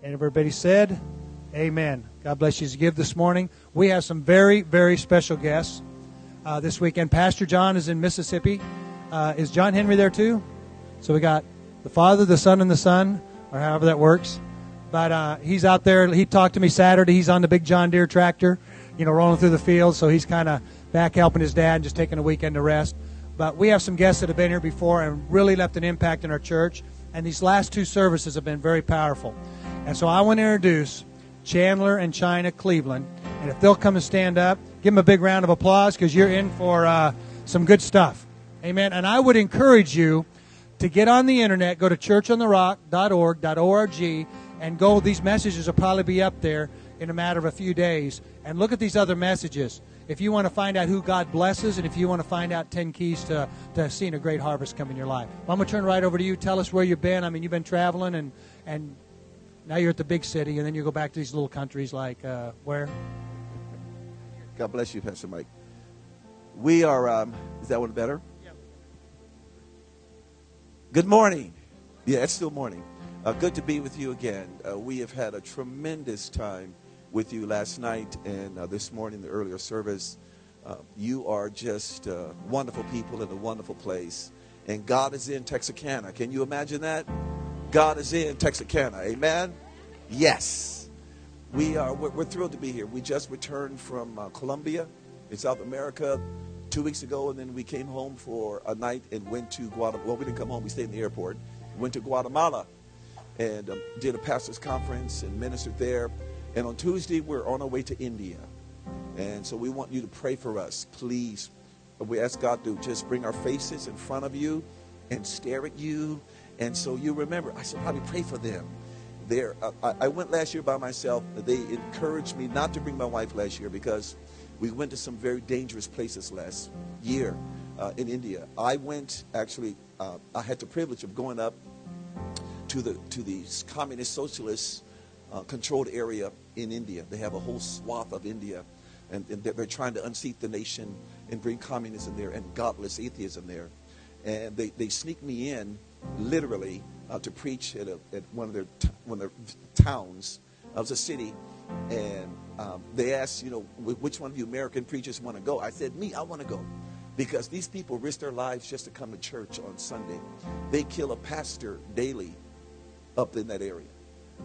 And everybody said, Amen. God bless you you give this morning. We have some very, very special guests uh, this weekend. Pastor John is in Mississippi. Uh, is John Henry there too? So we got the Father, the Son, and the Son, or however that works. But uh, he's out there. He talked to me Saturday. He's on the big John Deere tractor, you know, rolling through the field. So he's kind of back helping his dad, and just taking a weekend to rest. But we have some guests that have been here before and really left an impact in our church. And these last two services have been very powerful. And so I want to introduce Chandler and China Cleveland. And if they'll come and stand up, give them a big round of applause because you're in for uh, some good stuff. Amen. And I would encourage you to get on the internet, go to churchontherock.org.org, and go. These messages will probably be up there in a matter of a few days. And look at these other messages. If you want to find out who God blesses, and if you want to find out 10 keys to, to seeing a great harvest come in your life. Well, I'm going to turn right over to you. Tell us where you've been. I mean, you've been traveling, and, and now you're at the big city, and then you go back to these little countries like uh, where? God bless you, Pastor Mike. We are, um, is that one better? Good morning. Yeah, it's still morning. Uh, good to be with you again. Uh, we have had a tremendous time with you last night and uh, this morning, the earlier service. Uh, you are just uh, wonderful people in a wonderful place. And God is in Texarkana. Can you imagine that? God is in Texarkana. Amen? Yes. We are, we're, we're thrilled to be here. We just returned from uh, Colombia in South America two weeks ago, and then we came home for a night and went to Guatemala. Well, we didn't come home, we stayed in the airport. Went to Guatemala and um, did a pastor's conference and ministered there. And on Tuesday, we're on our way to India. And so we want you to pray for us, please. We ask God to just bring our faces in front of you and stare at you. And so you remember, I should probably pray for them. There, uh, I went last year by myself. They encouraged me not to bring my wife last year because we went to some very dangerous places last year uh, in India. I went actually. Uh, I had the privilege of going up to the to the communist socialist uh, controlled area in India. They have a whole swath of India, and, and they're, they're, trying to unseat the nation and bring communism there and godless atheism there. And they, they sneaked me in, literally, uh, to preach at, a, at one of their t- one of their towns. Was a city, and um, they asked, you know, which one of you American preachers want to go? I said, me, I want to go. Because these people risk their lives just to come to church on Sunday. They kill a pastor daily up in that area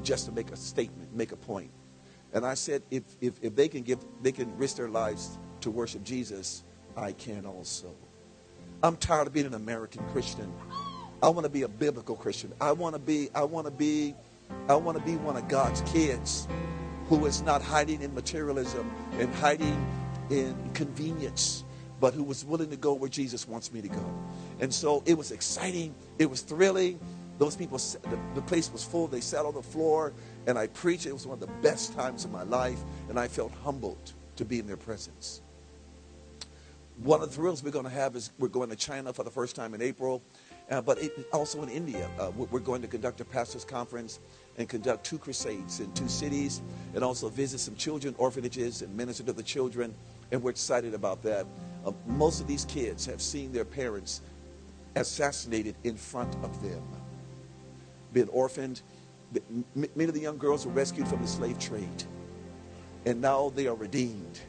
just to make a statement, make a point. And I said, if, if, if they can give, they can risk their lives to worship Jesus, I can also. I'm tired of being an American Christian. I want to be a biblical Christian. I want to be, I want to be, I want to be one of God's kids who is not hiding in materialism and hiding in convenience, but who was willing to go where Jesus wants me to go. And so it was exciting. It was thrilling. Those people, the, the place was full. They sat on the floor, and I preached. It was one of the best times of my life, and I felt humbled to be in their presence. One of the thrills we're going to have is we're going to China for the first time in April, uh, but it, also in India. Uh, we're going to conduct a pastor's conference and conduct two crusades in two cities, and also visit some children orphanages and minister to the children. And we're excited about that. Uh, most of these kids have seen their parents assassinated in front of them been orphaned. Many of the young girls were rescued from the slave trade, and now they are redeemed.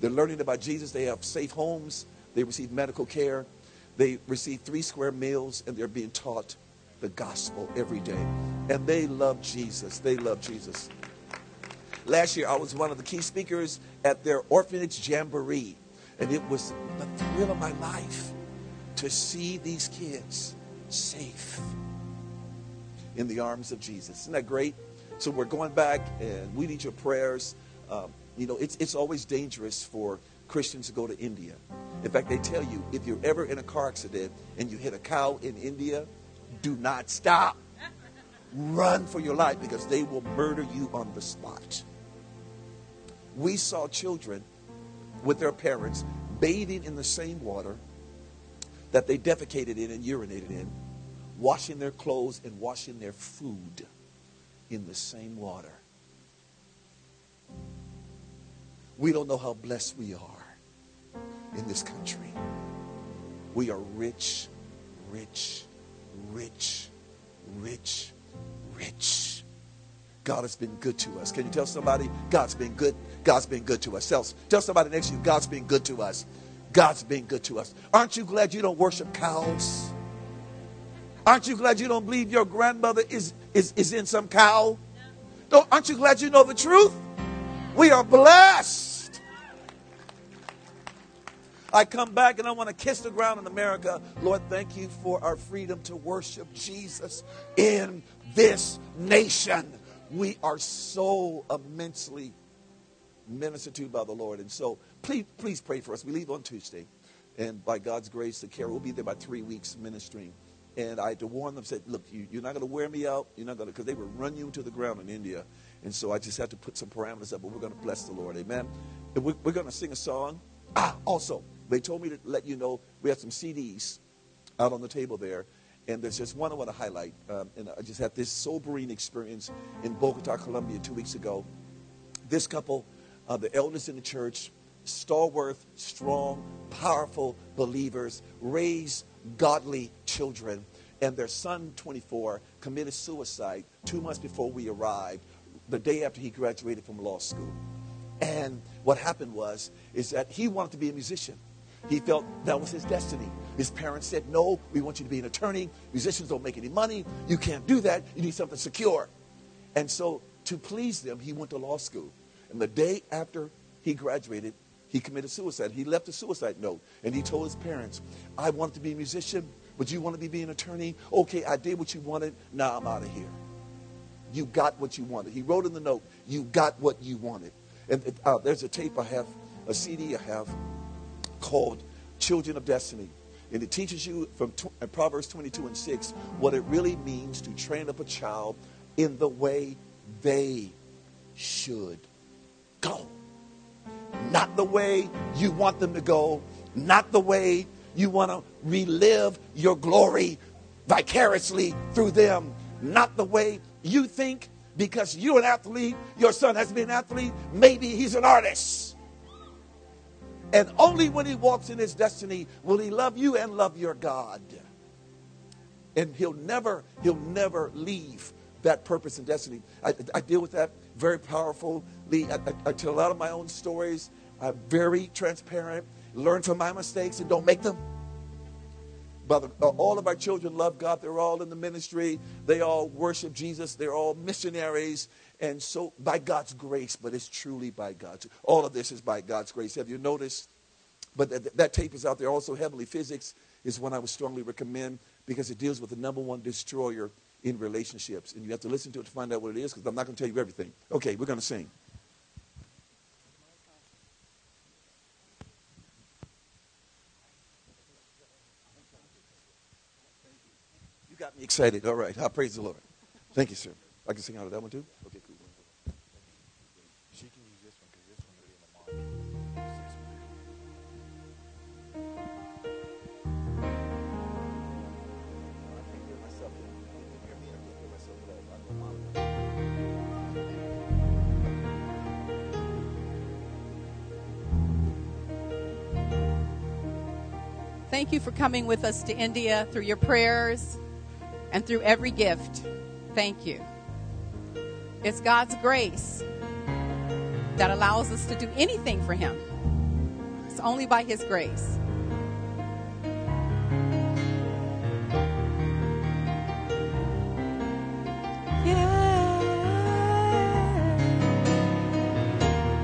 They're learning about Jesus. They have safe homes. They receive medical care. They receive three square meals, and they're being taught the gospel every day. And they love Jesus. They love Jesus. Last year, I was one of the key speakers at their orphanage jamboree, and it was the thrill of my life to see these kids safe in the arms of Jesus. Isn't that great? So we're going back, and we need your prayers. Um, you know, it's, it's always dangerous for Christians to go to India. In fact, they tell you if you're ever in a car accident and you hit a cow in India, do not stop. Run for your life because they will murder you on the spot. We saw children with their parents bathing in the same water that they defecated in and urinated in washing their clothes and washing their food in the same water. We don't know how blessed we are in this country. We are rich, rich, rich, rich, rich. God has been good to us. Can you tell somebody God's been good? God's been good to us. Tell, tell somebody next to you, God's been good to us. God's been good to us. Aren't you glad you don't worship cows? Aren't you glad you don't believe your grandmother is, is, is in some cow? No, aren't you glad you know the truth? We are blessed. I come back and I want to kiss the ground in America. Lord, thank you for our freedom to worship Jesus in this nation. We are so immensely ministered to by the Lord. And so please, please pray for us. We leave on Tuesday. And by God's grace, the care will be there by three weeks ministering. And I had to warn them, said, look, you, are not going to wear me out. You're not going to, because they would run you into the ground in India. And so I just had to put some parameters up, but we're going to bless the Lord. Amen. And we're, we're going to sing a song. Ah, also, they told me to let you know we have some CDs out on the table there. And there's just one I want to highlight. Um, and I just had this sobering experience in Bogota, Colombia, two weeks ago. This couple, uh, the elders in the church, stalwart, strong, powerful believers, raised godly children. And their son, 24, committed suicide two months before we arrived, the day after he graduated from law school. And what happened was, is that he wanted to be a musician. He felt that was his destiny. His parents said, No, we want you to be an attorney. Musicians don't make any money. You can't do that. You need something secure. And so, to please them, he went to law school. And the day after he graduated, he committed suicide. He left a suicide note and he told his parents, I wanted to be a musician, but you want to be, be an attorney? Okay, I did what you wanted. Now I'm out of here. You got what you wanted. He wrote in the note, You got what you wanted. And uh, there's a tape I have, a CD I have called Children of Destiny. And it teaches you from uh, Proverbs 22 and 6 what it really means to train up a child in the way they should go. Not the way you want them to go, not the way you want to relive your glory vicariously through them, not the way you think because you're an athlete, your son has been an athlete, maybe he's an artist. And only when he walks in his destiny will he love you and love your God. And he'll never, he'll never leave that purpose and destiny. I, I deal with that very powerfully. I, I, I, tell a lot of my own stories. I'm very transparent. Learn from my mistakes and don't make them. Uh, all of our children love God. They're all in the ministry. They all worship Jesus. They're all missionaries. And so, by God's grace, but it's truly by God's. All of this is by God's grace. Have you noticed? But that, that tape is out there. Also, Heavenly Physics is one I would strongly recommend because it deals with the number one destroyer in relationships. And you have to listen to it to find out what it is because I'm not going to tell you everything. Okay, we're going to sing. You got me excited. All right. I praise the Lord. Thank you, sir. I can sing out of that one too? Okay, Thank you for coming with us to India through your prayers and through every gift. Thank you. It's God's grace that allows us to do anything for Him. It's only by His grace. Yeah.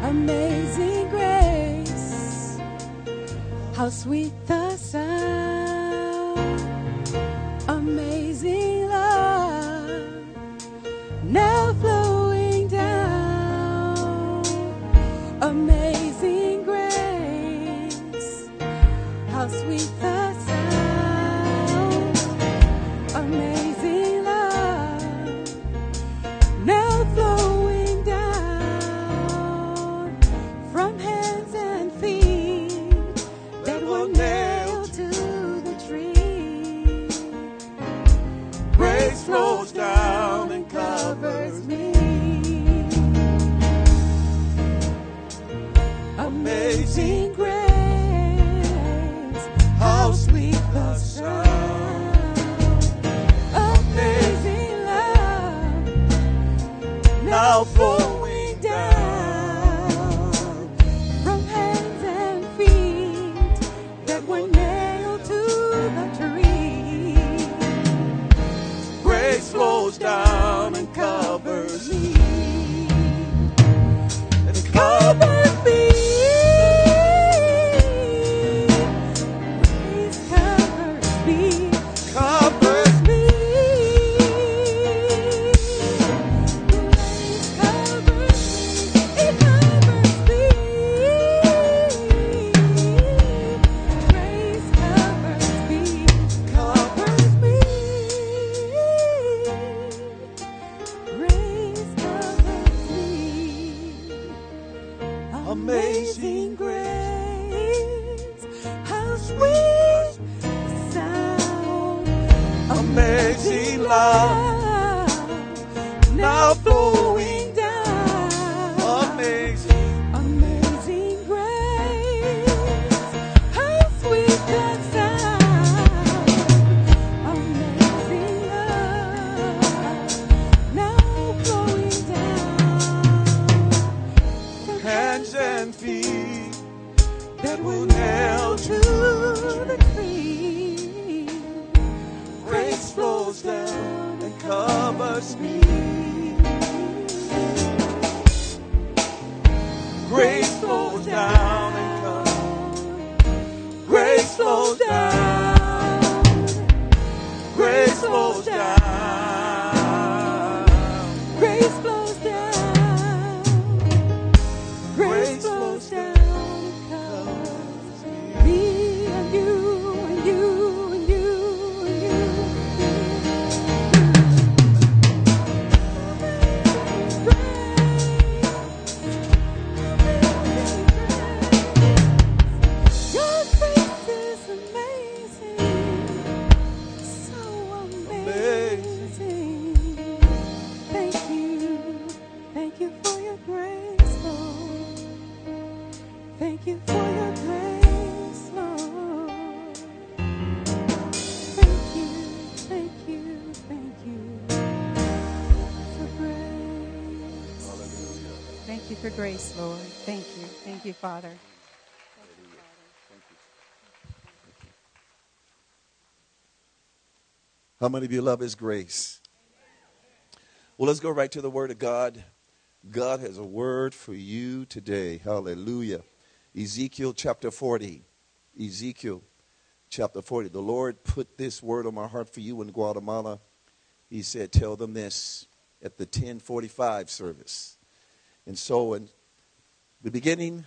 Amazing grace, how sweet the grace, Lord. Thank you. Thank you, Father. How many of you love His grace? Well, let's go right to the Word of God. God has a word for you today. Hallelujah. Ezekiel chapter 40. Ezekiel chapter 40. The Lord put this word on my heart for you in Guatemala. He said, Tell them this at the 1045 service. And so, in the beginning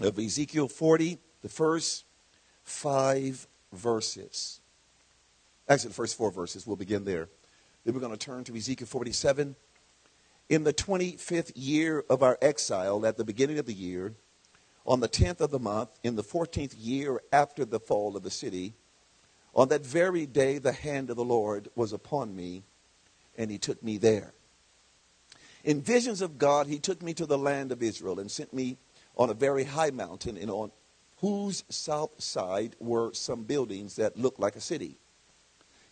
of Ezekiel 40, the first five verses. Actually, the first four verses, we'll begin there. Then we're going to turn to Ezekiel 47. In the 25th year of our exile, at the beginning of the year, on the 10th of the month, in the 14th year after the fall of the city, on that very day the hand of the Lord was upon me, and he took me there. In visions of God, he took me to the land of Israel and sent me on a very high mountain, and on whose south side were some buildings that looked like a city.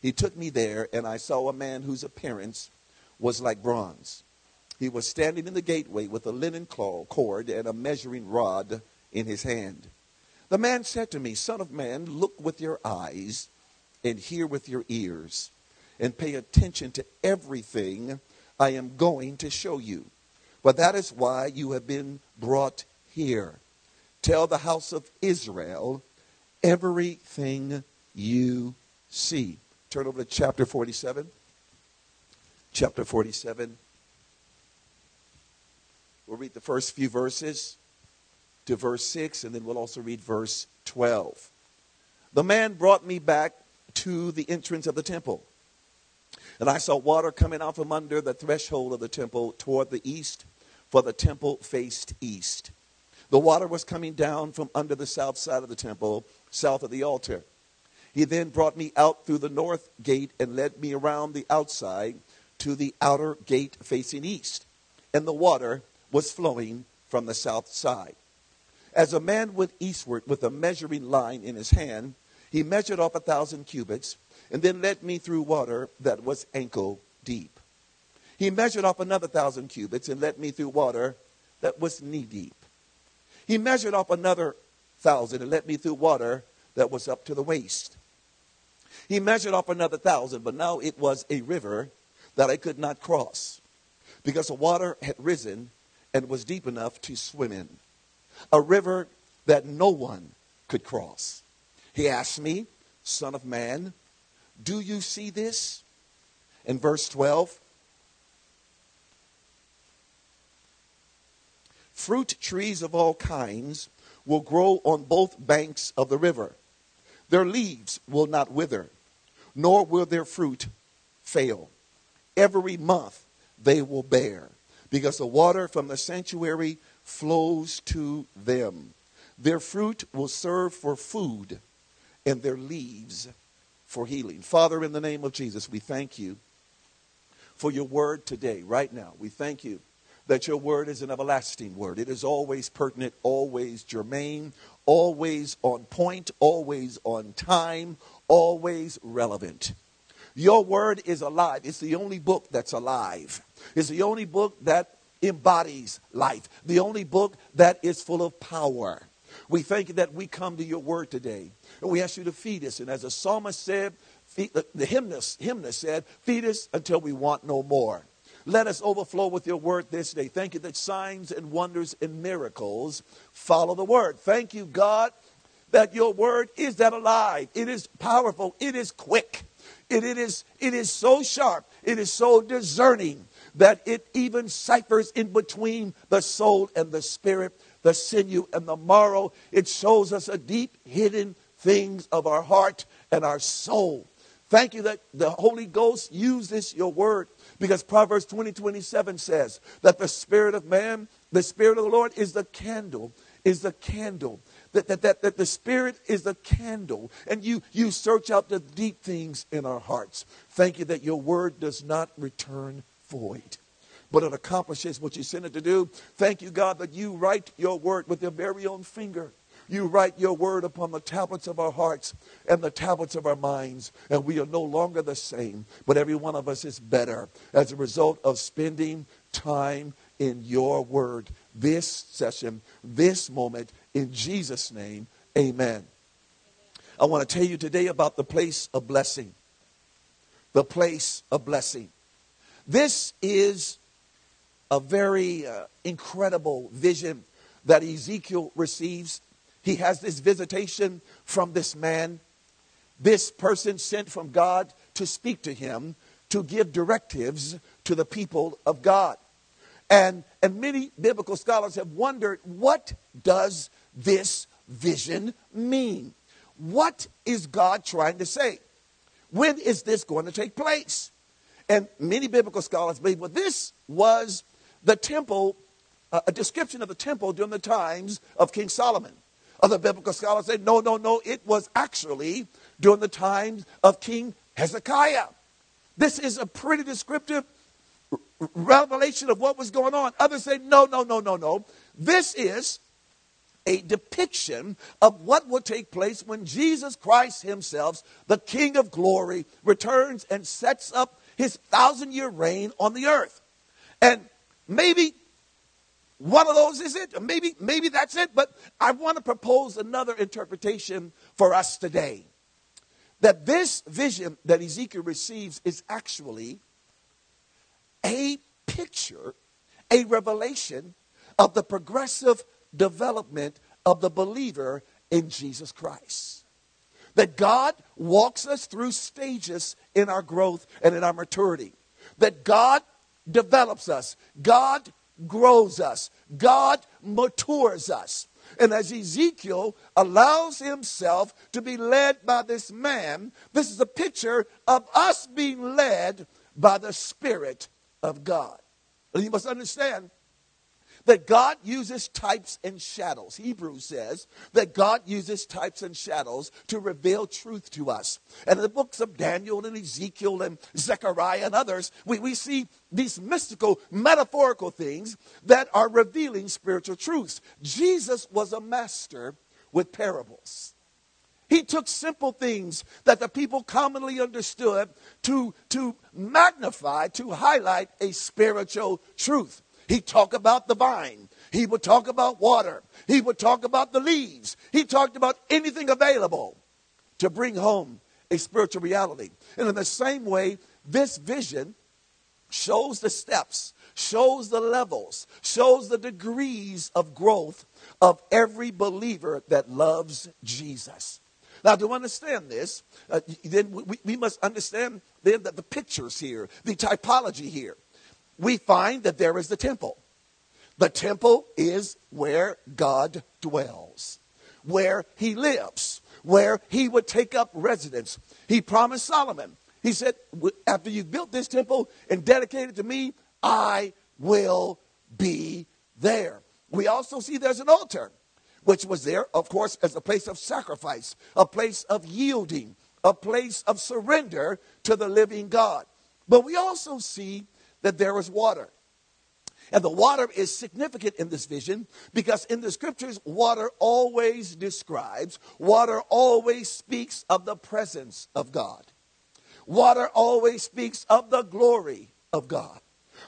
He took me there, and I saw a man whose appearance was like bronze. He was standing in the gateway with a linen cord and a measuring rod in his hand. The man said to me, Son of man, look with your eyes and hear with your ears, and pay attention to everything I am going to show you. But that is why you have been brought here. Tell the house of Israel everything you see. Turn over to chapter 47. Chapter 47. We'll read the first few verses to verse 6, and then we'll also read verse 12. The man brought me back to the entrance of the temple. And I saw water coming out from under the threshold of the temple toward the east, for the temple faced east. The water was coming down from under the south side of the temple, south of the altar. He then brought me out through the north gate and led me around the outside to the outer gate facing east. And the water was flowing from the south side. As a man went eastward with a measuring line in his hand, he measured off a thousand cubits and then led me through water that was ankle deep. He measured off another thousand cubits and led me through water that was knee deep. He measured off another thousand and led me through water that was up to the waist. He measured off another thousand, but now it was a river that I could not cross because the water had risen and was deep enough to swim in. A river that no one could cross. He asked me, Son of man, do you see this? In verse 12, fruit trees of all kinds will grow on both banks of the river. Their leaves will not wither, nor will their fruit fail. Every month they will bear, because the water from the sanctuary flows to them. Their fruit will serve for food, and their leaves for healing. Father, in the name of Jesus, we thank you for your word today, right now. We thank you that your word is an everlasting word. It is always pertinent, always germane, always on point, always on time, always relevant. Your word is alive. It's the only book that's alive. It's the only book that embodies life, the only book that is full of power. We thank you that we come to your word today. And we ask you to feed us. And as the psalmist said, feed, uh, the, the hymnist, hymnist said, feed us until we want no more. Let us overflow with your word this day. Thank you that signs and wonders and miracles follow the word. Thank you, God, that your word is that alive. It is powerful. It is quick. It, it, is, it is so sharp. It is so discerning that it even ciphers in between the soul and the spirit, the sinew and the marrow. It shows us a deep hidden things of our heart and our soul. Thank you that the Holy Ghost uses your word because Proverbs 20 27 says that the Spirit of man, the Spirit of the Lord is the candle, is the candle. That, that, that, that the Spirit is a candle, and you, you search out the deep things in our hearts. Thank you that your word does not return void, but it accomplishes what you sent it to do. Thank you, God, that you write your word with your very own finger. You write your word upon the tablets of our hearts and the tablets of our minds, and we are no longer the same, but every one of us is better as a result of spending time in your word. This session, this moment, in Jesus' name, amen. I want to tell you today about the place of blessing. The place of blessing. This is a very uh, incredible vision that Ezekiel receives he has this visitation from this man, this person sent from God to speak to him, to give directives to the people of God. And, and many biblical scholars have wondered what does this vision mean? What is God trying to say? When is this going to take place? And many biblical scholars believe, well, this was the temple, uh, a description of the temple during the times of King Solomon. Other biblical scholars say, no, no, no, it was actually during the times of King Hezekiah. This is a pretty descriptive revelation of what was going on. Others say, no, no, no, no, no. This is a depiction of what will take place when Jesus Christ Himself, the King of glory, returns and sets up His thousand year reign on the earth. And maybe one of those is it. Maybe, maybe that's it. But I want to propose another interpretation for us today. That this vision that Ezekiel receives is actually a picture, a revelation of the progressive development of the believer in Jesus Christ. That God walks us through stages in our growth and in our maturity. That God develops us. God grows us, God matures us. And as Ezekiel allows himself to be led by this man, this is a picture of us being led by the Spirit of God. And you must understand that God uses types and shadows. Hebrews says that God uses types and shadows to reveal truth to us. And in the books of Daniel and Ezekiel and Zechariah and others, we, we see these mystical, metaphorical things that are revealing spiritual truths. Jesus was a master with parables. He took simple things that the people commonly understood to, to magnify, to highlight a spiritual truth. He talked about the vine. He would talk about water. He would talk about the leaves. He talked about anything available to bring home a spiritual reality. And in the same way, this vision shows the steps, shows the levels, shows the degrees of growth of every believer that loves Jesus. Now, to understand this, uh, then we, we must understand then that the pictures here, the typology here. We find that there is the temple. The temple is where God dwells, where he lives, where he would take up residence. He promised Solomon, he said, after you've built this temple and dedicated it to me, I will be there. We also see there's an altar which was there, of course, as a place of sacrifice, a place of yielding, a place of surrender to the living God. But we also see that there is water. And the water is significant in this vision because in the scriptures, water always describes, water always speaks of the presence of God. Water always speaks of the glory of God.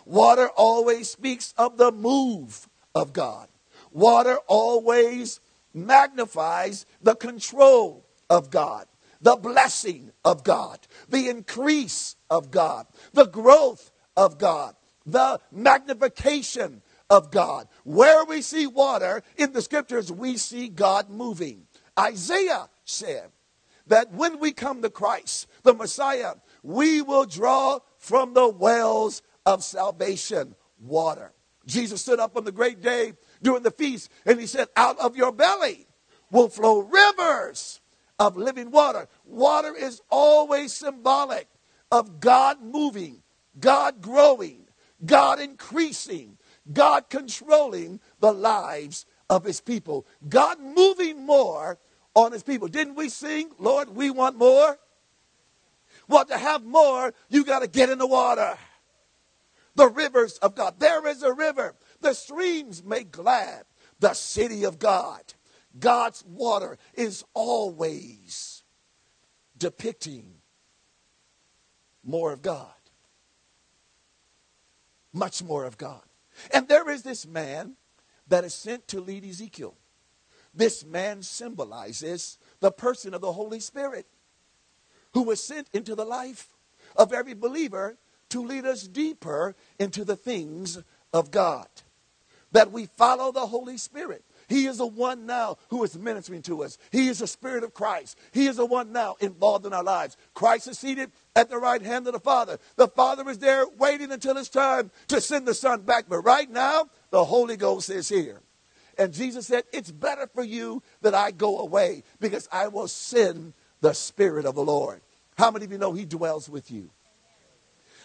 Water always speaks of the move of God. Water always magnifies the control of God, the blessing of God, the increase of God, the growth of God, the magnification of God. Where we see water in the scriptures, we see God moving. Isaiah said that when we come to Christ, the Messiah, we will draw from the wells of salvation water. Jesus stood up on the great day during the feast, and he said, Out of your belly will flow rivers of living water. Water is always symbolic of God moving, God growing, God increasing, God controlling the lives of his people, God moving more on his people. Didn't we sing, Lord, we want more? Well, to have more, you got to get in the water. The rivers of God. There is a river. The streams make glad the city of God. God's water is always depicting more of God. Much more of God. And there is this man that is sent to lead Ezekiel. This man symbolizes the person of the Holy Spirit who was sent into the life of every believer to lead us deeper into the things of God that we follow the Holy Spirit. He is the one now who is ministering to us. He is the Spirit of Christ. He is the one now involved in our lives. Christ is seated at the right hand of the Father. The Father is there waiting until it's time to send the Son back. But right now, the Holy Ghost is here. And Jesus said, It's better for you that I go away because I will send the Spirit of the Lord. How many of you know He dwells with you?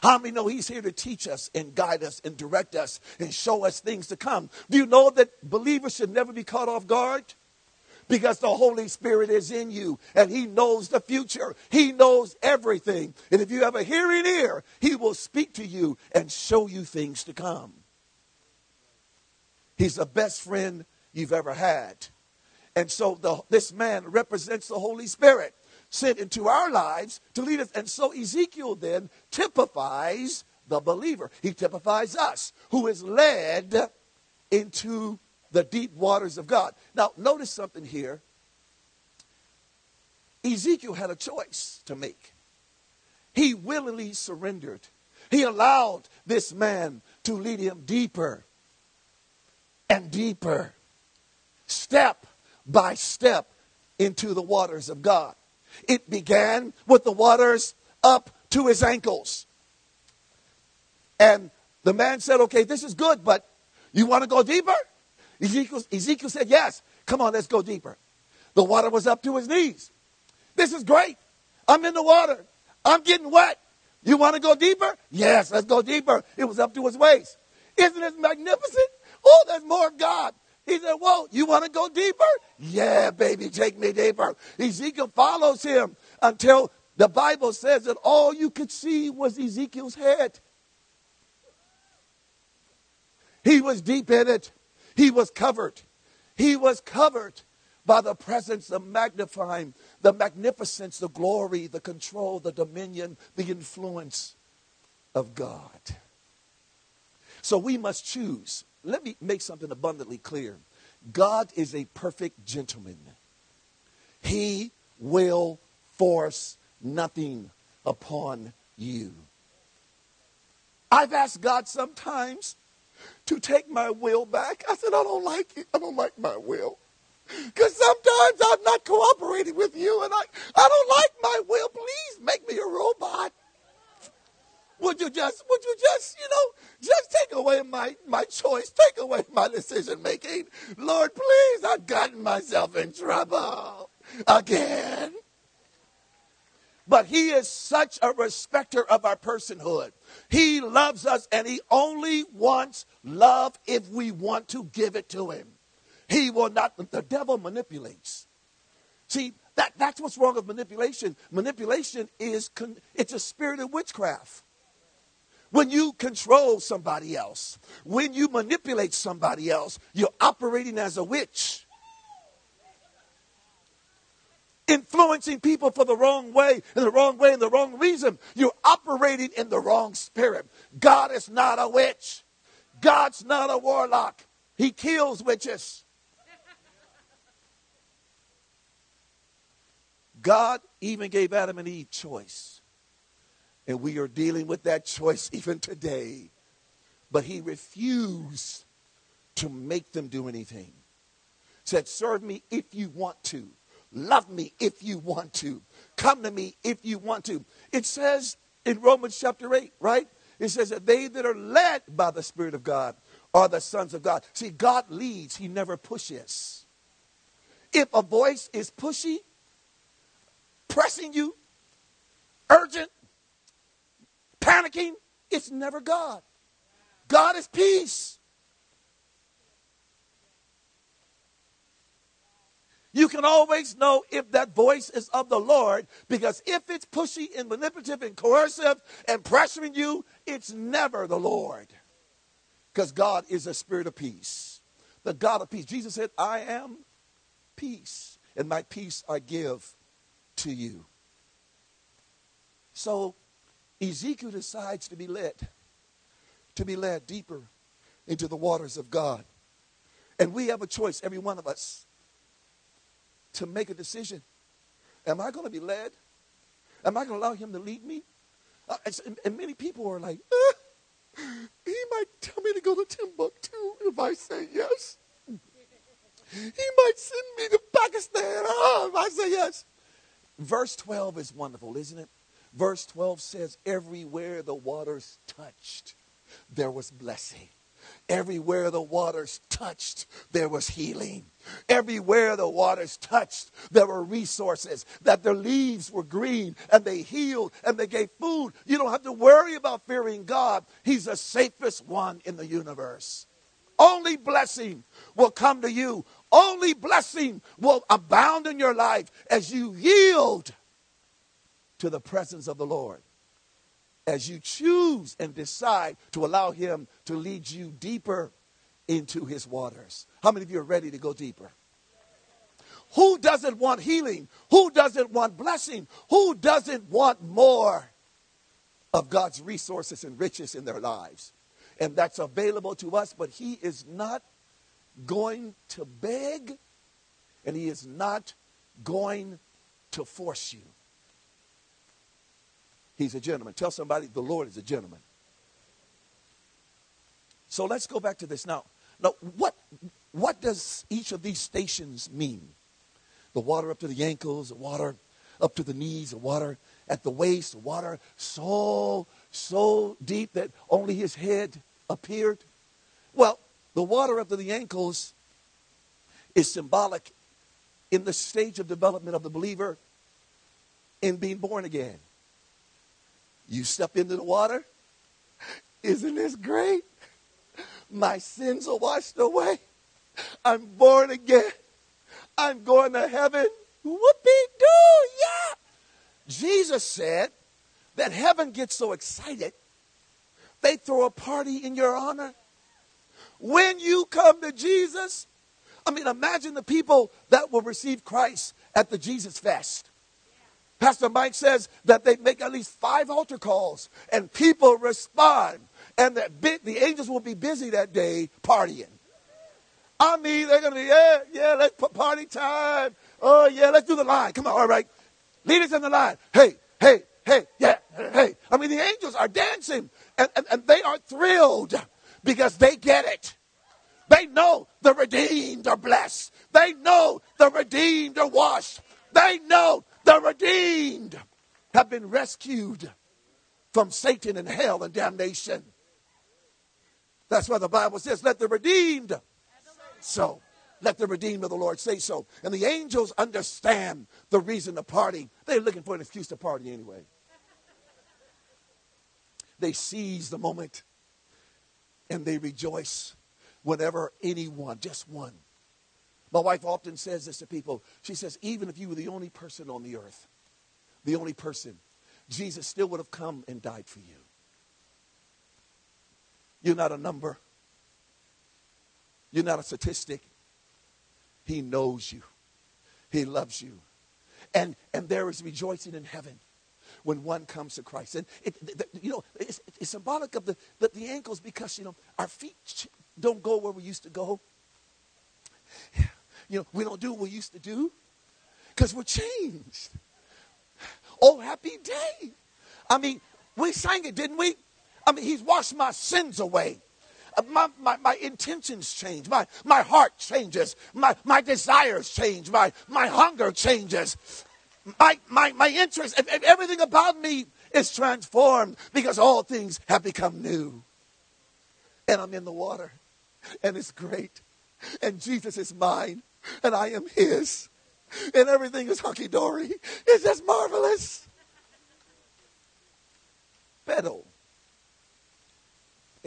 How many know He's here to teach us and guide us and direct us and show us things to come? Do you know that believers should never be caught off guard? Because the Holy Spirit is in you and He knows the future. He knows everything. And if you have a hearing ear, He will speak to you and show you things to come. He's the best friend you've ever had. And so the, this man represents the Holy Spirit sent into our lives to lead us. And so Ezekiel then typifies the believer. He typifies us, who is led into the deep waters of God. Now, notice something here. Ezekiel had a choice to make. He willingly surrendered. He allowed this man to lead him deeper and deeper, step by step, into the waters of God. It began with the waters up to his ankles. And the man said, Okay, this is good, but you want to go deeper? Ezekiel, Ezekiel said, Yes. Come on, let's go deeper. The water was up to his knees. This is great. I'm in the water. I'm getting wet. You want to go deeper? Yes, let's go deeper. It was up to his waist. Isn't it magnificent? Oh, there's more of God. He said, Whoa, you want to go deeper? Yeah, baby, take me deeper. Ezekiel follows him until the Bible says that all you could see was Ezekiel's head. He was deep in it. He was covered. He was covered by the presence, the magnifying, the magnificence, the glory, the control, the dominion, the influence of God. So we must choose. Let me make something abundantly clear God is a perfect gentleman, He will force nothing upon you. I've asked God sometimes to take my will back. I said, I don't like it. I don't like my will. Because sometimes I'm not cooperating with you and I, I don't like my will. Please make me a robot. Would you just, would you just, you know, just take away my, my choice, take away my decision making? Lord, please, I've gotten myself in trouble again. But he is such a respecter of our personhood. He loves us and he only wants love if we want to give it to him. He will not, the devil manipulates. See, that, that's what's wrong with manipulation. Manipulation is, con, it's a spirit of witchcraft. When you control somebody else, when you manipulate somebody else, you're operating as a witch. Influencing people for the wrong way, in the wrong way, in the wrong reason. You're operating in the wrong spirit. God is not a witch. God's not a warlock. He kills witches. God even gave Adam and Eve choice. And we are dealing with that choice even today. But he refused to make them do anything. Said, Serve me if you want to. Love me if you want to. Come to me if you want to. It says in Romans chapter 8, right? It says that they that are led by the Spirit of God are the sons of God. See, God leads, He never pushes. If a voice is pushy, pressing you, urgent, panicking, it's never God. God is peace. You can always know if that voice is of the Lord because if it's pushy and manipulative and coercive and pressuring you, it's never the Lord. Because God is a spirit of peace. The God of peace. Jesus said, I am peace, and my peace I give to you. So Ezekiel decides to be led, to be led deeper into the waters of God. And we have a choice, every one of us, to make a decision. Am I going to be led? Am I going to allow him to lead me? Uh, and, and, many people are like, uh, he might tell me to go to Timbuktu if I say yes. He might send me to Pakistan if I say yes. Verse 12 is wonderful, isn't it? Verse 12 says, Everywhere the waters touched, there was blessing. Everywhere the waters touched, there was healing. Everywhere the waters touched, there were resources, that their leaves were green and they healed and they gave food. You don't have to worry about fearing God. He's the safest one in the universe. Only blessing will come to you. Only blessing will abound in your life as you yield to the presence of the Lord. As you choose and decide to allow Him to lead you deeper into His waters. How many of you are ready to go deeper? Who doesn't want healing? Who doesn't want blessing? Who doesn't want more of God's resources and riches in their lives? And that's available to us, but He is not going to beg and He is not going to force you. He's a gentleman. Tell somebody the Lord is a gentleman. So let's go back to this now. Now, what, what does each of these stations mean? The water up to the ankles, the water up to the knees, the water at the waist, the water so, so deep that only his head appeared. Well, the water up to the ankles is symbolic in the stage of development of the believer in being born again. You step into the water. Isn't this great? My sins are washed away. I'm born again. I'm going to heaven. Whoopee doo, yeah. Jesus said that heaven gets so excited, they throw a party in your honor. When you come to Jesus, I mean, imagine the people that will receive Christ at the Jesus Fest. Pastor Mike says that they make at least five altar calls and people respond, and that bi- the angels will be busy that day partying. I mean, they're going to be, yeah, yeah, let's put party time. Oh, yeah, let's do the line. Come on, all right. Lead us in the line. Hey, hey, hey, yeah, hey. I mean, the angels are dancing and, and, and they are thrilled because they get it. They know the redeemed are blessed. They know the redeemed are washed. They know the redeemed have been rescued from Satan and hell and damnation. That's why the Bible says, let the redeemed so. Let the redeemed of the Lord say so. And the angels understand the reason to party. They're looking for an excuse to party anyway. They seize the moment and they rejoice whenever anyone, just one. My wife often says this to people. She says, even if you were the only person on the earth, the only person, Jesus still would have come and died for you. You're not a number. You're not a statistic. He knows you. He loves you. And, and there is rejoicing in heaven when one comes to Christ. And, it, you know, it's, it's symbolic of the, the, the, ankles because, you know, our feet don't go where we used to go. You know, we don't do what we used to do because we're changed. Oh, happy day. I mean, we sang it, didn't we? I mean, he's washed my sins away. Uh, my, my, my intentions change. My, my heart changes. My, my desires change. My, my hunger changes. My, my, my interest, everything about me is transformed because all things have become new. And I'm in the water. And it's great. And Jesus is mine. And I am his. And everything is hunky dory. It's just marvelous. Pedal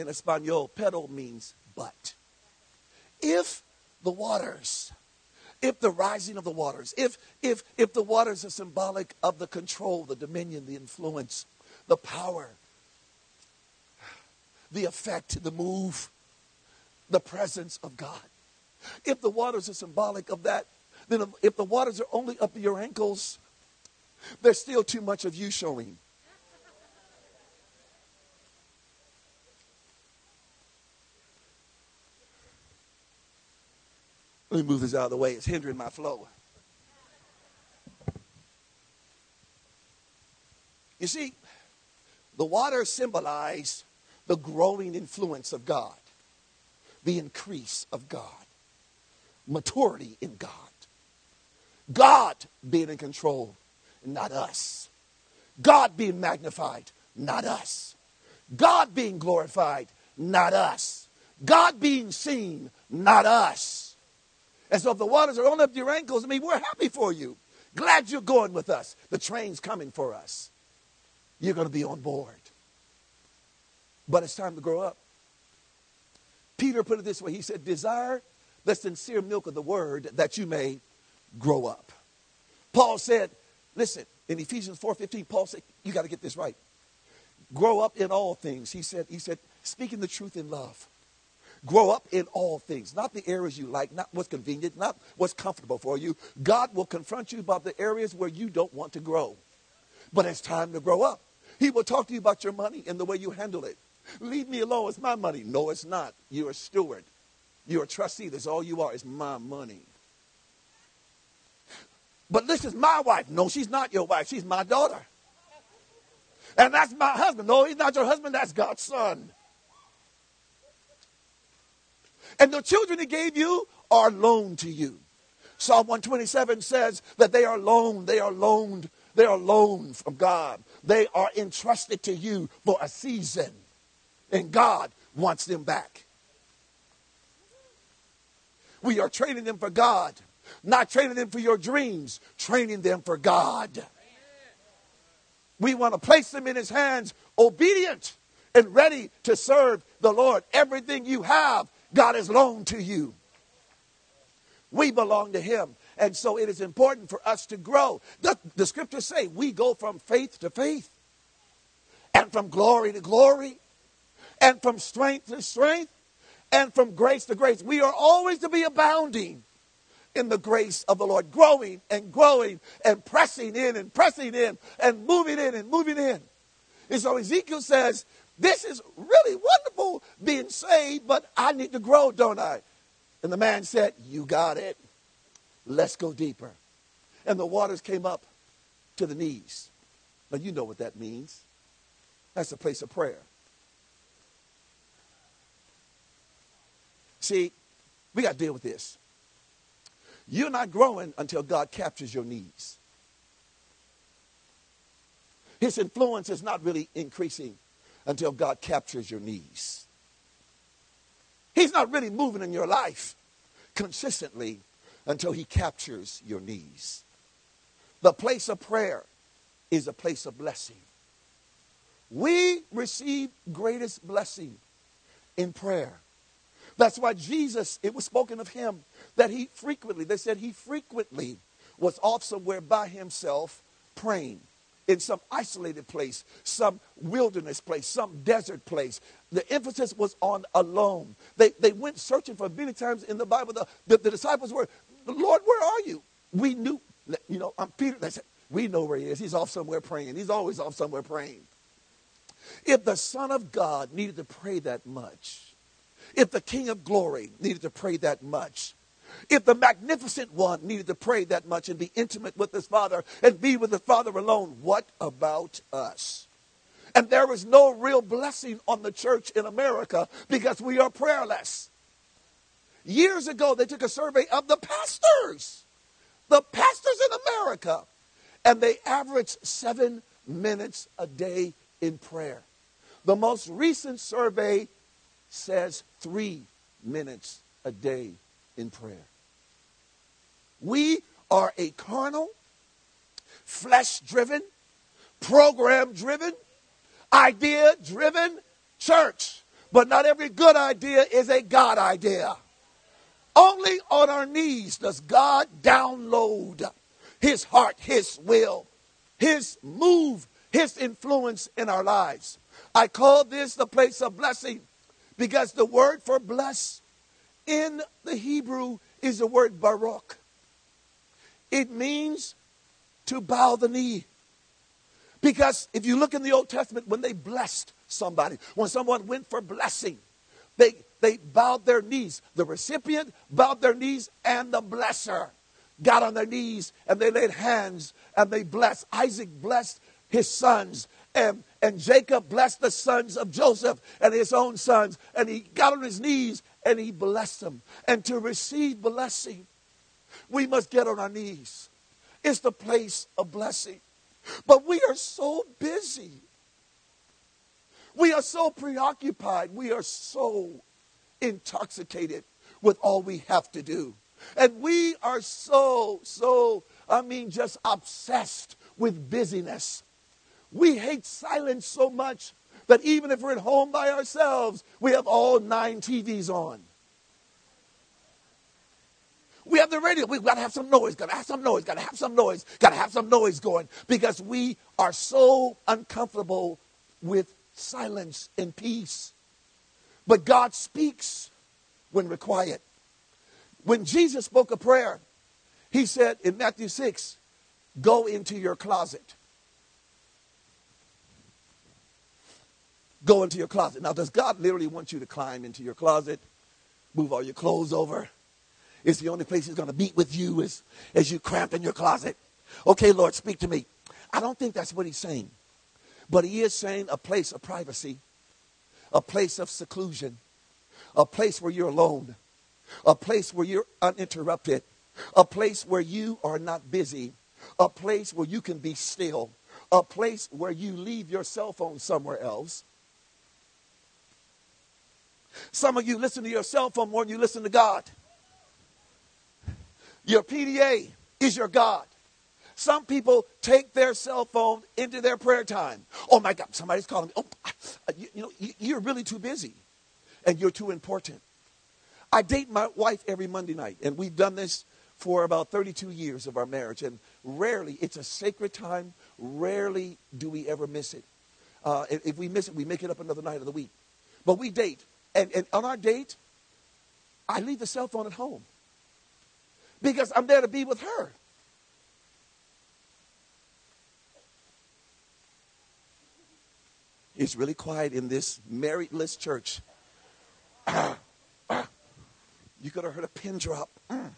in Espanol, pero means but. If the waters, if the rising of the waters, if if if the waters are symbolic of the control, the dominion, the influence, the power, the effect, the move, the presence of God. If the waters are symbolic of that, then if the waters are only up to your ankles, there's still too much of you showing. Let me move this out of the way. It's hindering my flow. You see, the water symbolized the growing influence of God, the increase of God, maturity in God. God being in control, not us. God being magnified, not us. God being glorified, not us. God being seen, not us. And so if the waters are only up to your ankles, I mean, we're happy for you. Glad you're going with us. The train's coming for us. You're going to be on board. But it's time to grow up. Peter put it this way He said, Desire the sincere milk of the word that you may grow up. Paul said, Listen, in Ephesians 4:15, Paul said, You got to get this right. Grow up in all things. He said, He said, speaking the truth in love. Grow up in all things, not the areas you like, not what's convenient, not what's comfortable for you. God will confront you about the areas where you don't want to grow. But it's time to grow up. He will talk to you about your money and the way you handle it. Leave me alone. It's my money. No, it's not. You're a steward. You're a trustee. That's all you are. It's my money. But this is my wife. No, she's not your wife. She's my daughter. And that's my husband. No, he's not your husband. That's God's son. And the children he gave you are loaned to you. Psalm 127 says that they are loaned, they are loaned, they are loaned from God. They are entrusted to you for a season. And God wants them back. We are training them for God, not training them for your dreams, training them for God. We want to place them in his hands, obedient and ready to serve the Lord. Everything you have God has loaned to you. We belong to Him. And so it is important for us to grow. The, the scriptures say we go from faith to faith, and from glory to glory, and from strength to strength, and from grace to grace. We are always to be abounding in the grace of the Lord, growing and growing and pressing in and pressing in and moving in and moving in. And so Ezekiel says, This is really wonderful being saved, but I need to grow, don't I? And the man said, You got it. Let's go deeper. And the waters came up to the knees. Now, you know what that means. That's a place of prayer. See, we got to deal with this. You're not growing until God captures your knees. His influence is not really increasing until God captures your knees. He's not really moving in your life consistently until he captures your knees. The place of prayer is a place of blessing. We receive greatest blessing in prayer. That's why Jesus, it was spoken of him that he frequently, they said he frequently was off somewhere by himself praying in some isolated place, some wilderness place, some desert place. The emphasis was on alone. They, they went searching for many times in the Bible. The, the, the disciples were, Lord, where are you? We knew, you know, I'm Peter. They said, we know where he is. He's off somewhere praying. He's always off somewhere praying. If the Son of God needed to pray that much, if the King of Glory needed to pray that much, if the magnificent one needed to pray that much and be intimate with his Father and be with the Father alone, what about us? And there is no real blessing on the church in America because we are prayerless. Years ago, they took a survey of the pastors, the pastors in America, and they averaged seven minutes a day in prayer. The most recent survey says three minutes a day in prayer. We are a carnal, flesh driven, program driven, idea driven church. But not every good idea is a God idea. Only on our knees does God download his heart, his will, his move, his influence in our lives. I call this the place of blessing because the word for bless in the Hebrew is the word barak. It means to bow the knee. Because if you look in the Old Testament, when they blessed somebody, when someone went for blessing, they, they bowed their knees. The recipient bowed their knees, and the blesser got on their knees and they laid hands and they blessed. Isaac blessed his sons, and, and Jacob blessed the sons of Joseph and his own sons. And he got on his knees and he blessed them. And to receive blessing, we must get on our knees. It's the place of blessing. But we are so busy. We are so preoccupied. We are so intoxicated with all we have to do. And we are so, so, I mean, just obsessed with busyness. We hate silence so much that even if we're at home by ourselves, we have all nine TVs on. We have the radio. We've got to have some noise. Got to have some noise. Got to have some noise. Got to have some noise going because we are so uncomfortable with silence and peace. But God speaks when we're quiet. When Jesus spoke a prayer, he said in Matthew 6, Go into your closet. Go into your closet. Now, does God literally want you to climb into your closet, move all your clothes over? It's the only place He's going to meet with you as, as you cramp in your closet. Okay, Lord, speak to me. I don't think that's what He's saying. But He is saying a place of privacy, a place of seclusion, a place where you're alone, a place where you're uninterrupted, a place where you are not busy, a place where you can be still, a place where you leave your cell phone somewhere else. Some of you listen to your cell phone more than you listen to God. Your PDA is your God. Some people take their cell phone into their prayer time. Oh my God, somebody's calling me. Oh, you, you know, you're really too busy and you're too important. I date my wife every Monday night, and we've done this for about 32 years of our marriage, and rarely, it's a sacred time, rarely do we ever miss it. Uh, if, if we miss it, we make it up another night of the week. But we date, and, and on our date, I leave the cell phone at home because I'm there to be with her. It's really quiet in this marriedless church. You could have heard a pin drop. Mm.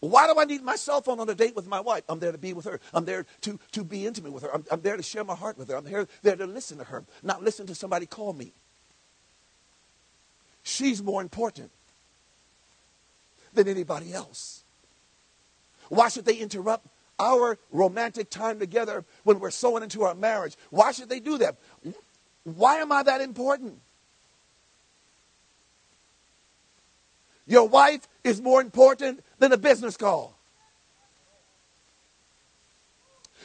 Why do I need my cell phone on a date with my wife? I'm there to be with her. I'm there to, to be intimate with her. I'm, I'm there to share my heart with her. I'm here, there to listen to her, not listen to somebody call me. She's more important than anybody else. Why should they interrupt our romantic time together when we're sowing into our marriage? Why should they do that? Why am I that important? Your wife is more important than a business call.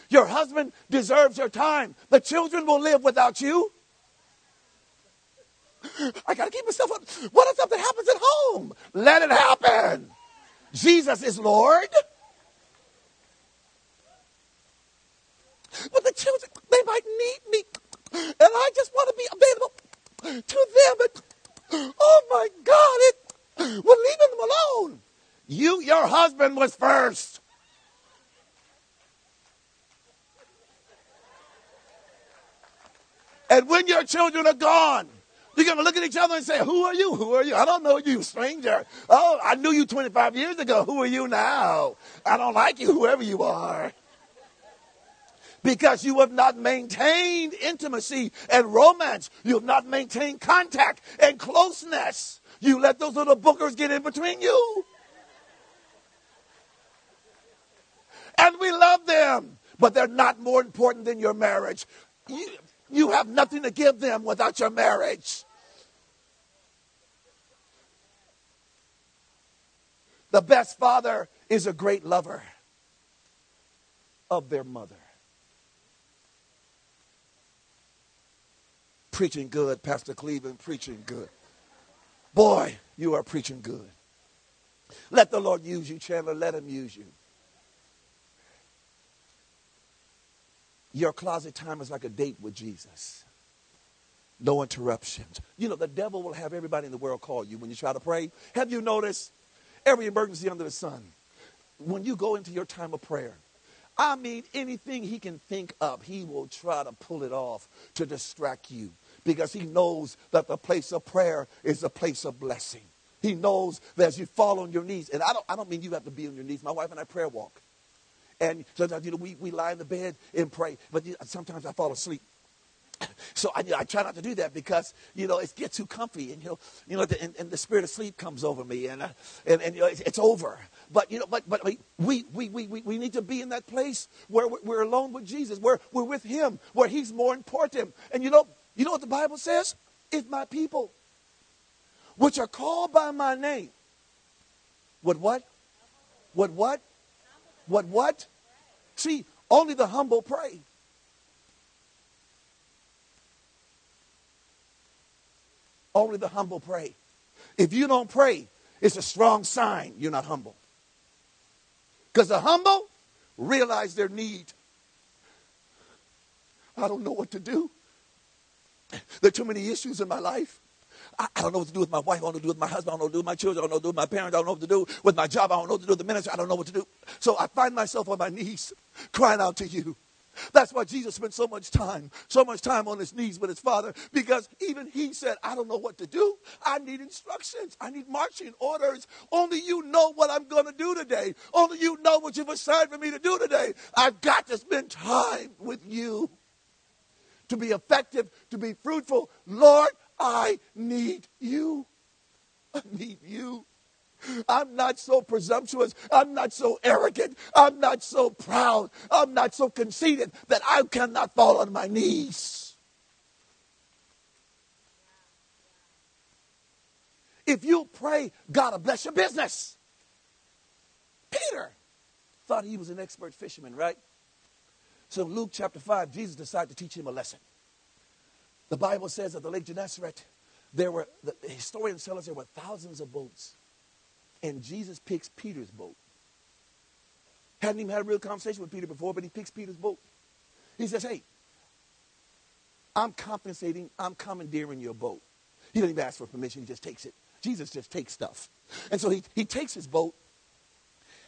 Your husband deserves your time. The children will live without you. I got to keep myself up. What if something happens at home? Let it happen. Jesus is Lord. But the children, they might need me. And I just want to be available to them. And, oh my God, it, we're leaving them alone. You, your husband was first. And when your children are gone, you're going to look at each other and say, Who are you? Who are you? I don't know you, stranger. Oh, I knew you 25 years ago. Who are you now? I don't like you, whoever you are. Because you have not maintained intimacy and romance. You have not maintained contact and closeness. You let those little bookers get in between you. And we love them, but they're not more important than your marriage. You, you have nothing to give them without your marriage. The best father is a great lover of their mother. Preaching good, Pastor Cleveland, preaching good. Boy, you are preaching good. Let the Lord use you, Chandler. Let him use you. Your closet time is like a date with Jesus. No interruptions. You know, the devil will have everybody in the world call you when you try to pray. Have you noticed every emergency under the sun? When you go into your time of prayer, I mean, anything he can think up, he will try to pull it off to distract you because he knows that the place of prayer is a place of blessing. He knows that as you fall on your knees, and I don't, I don't mean you have to be on your knees. My wife and I prayer walk. And sometimes, you know, we, we lie in the bed and pray, but sometimes I fall asleep. So I, I try not to do that because you know it gets too comfy, and you know, you know, the, and, and the spirit of sleep comes over me, and uh, and, and you know, it's, it's, over. But you know, but but we we, we we we need to be in that place where we're, we're alone with Jesus, where we're with Him, where He's more important. And you know, you know what the Bible says? If my people, which are called by my name, would what? Would what? Would what? See, only the humble pray. Only the humble pray. If you don't pray, it's a strong sign you're not humble. Because the humble realize their need. I don't know what to do. There are too many issues in my life. I, I, don't know what to do with my wife. I don't know what to do with my husband. I don't know what to do with my children. I don't know what to do with my parents. I don't know what to do with my job. I don't know what to do with the ministry. I don't know what to do. So I find myself on my knees crying out to you. That's why Jesus spent so much time, so much time on his knees with his father, because even he said, I don't know what to do. I need instructions. I need marching orders. Only you know what I'm going to do today. Only you know what you've assigned for me to do today. I've got to spend time with you to be effective, to be fruitful. Lord, I need you. I need you. I'm not so presumptuous. I'm not so arrogant. I'm not so proud. I'm not so conceited that I cannot fall on my knees. If you pray, God will bless your business. Peter thought he was an expert fisherman, right? So in Luke chapter 5, Jesus decided to teach him a lesson. The Bible says at the Lake Gennesaret, there were, the historians tell us there were thousands of boats. And Jesus picks Peter's boat. Hadn't even had a real conversation with Peter before, but he picks Peter's boat. He says, Hey, I'm compensating, I'm commandeering your boat. He doesn't even ask for permission, he just takes it. Jesus just takes stuff. And so he, he takes his boat